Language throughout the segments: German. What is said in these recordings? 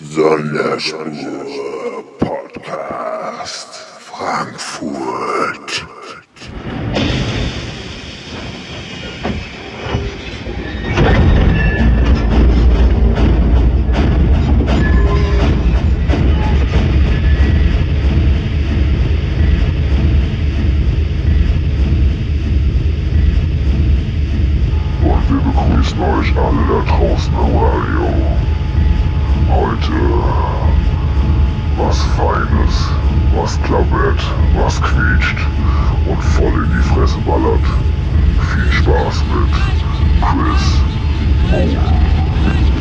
Sonderspur Podcast Frankfurt. Wir begrüßen euch alle da draußen Feines, was klappert, was quietscht und voll in die Fresse ballert. Viel Spaß mit Chris Moon.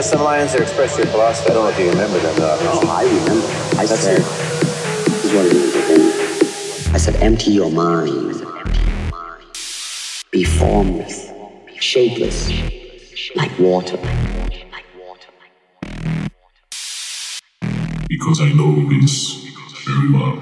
Were some lines that expressed your philosophy. I don't know if you remember them. Though. Oh, I remember. I Let's said, this is what it is again. I said, empty your mind. Be formless, shapeless, like water. Because I know this very well.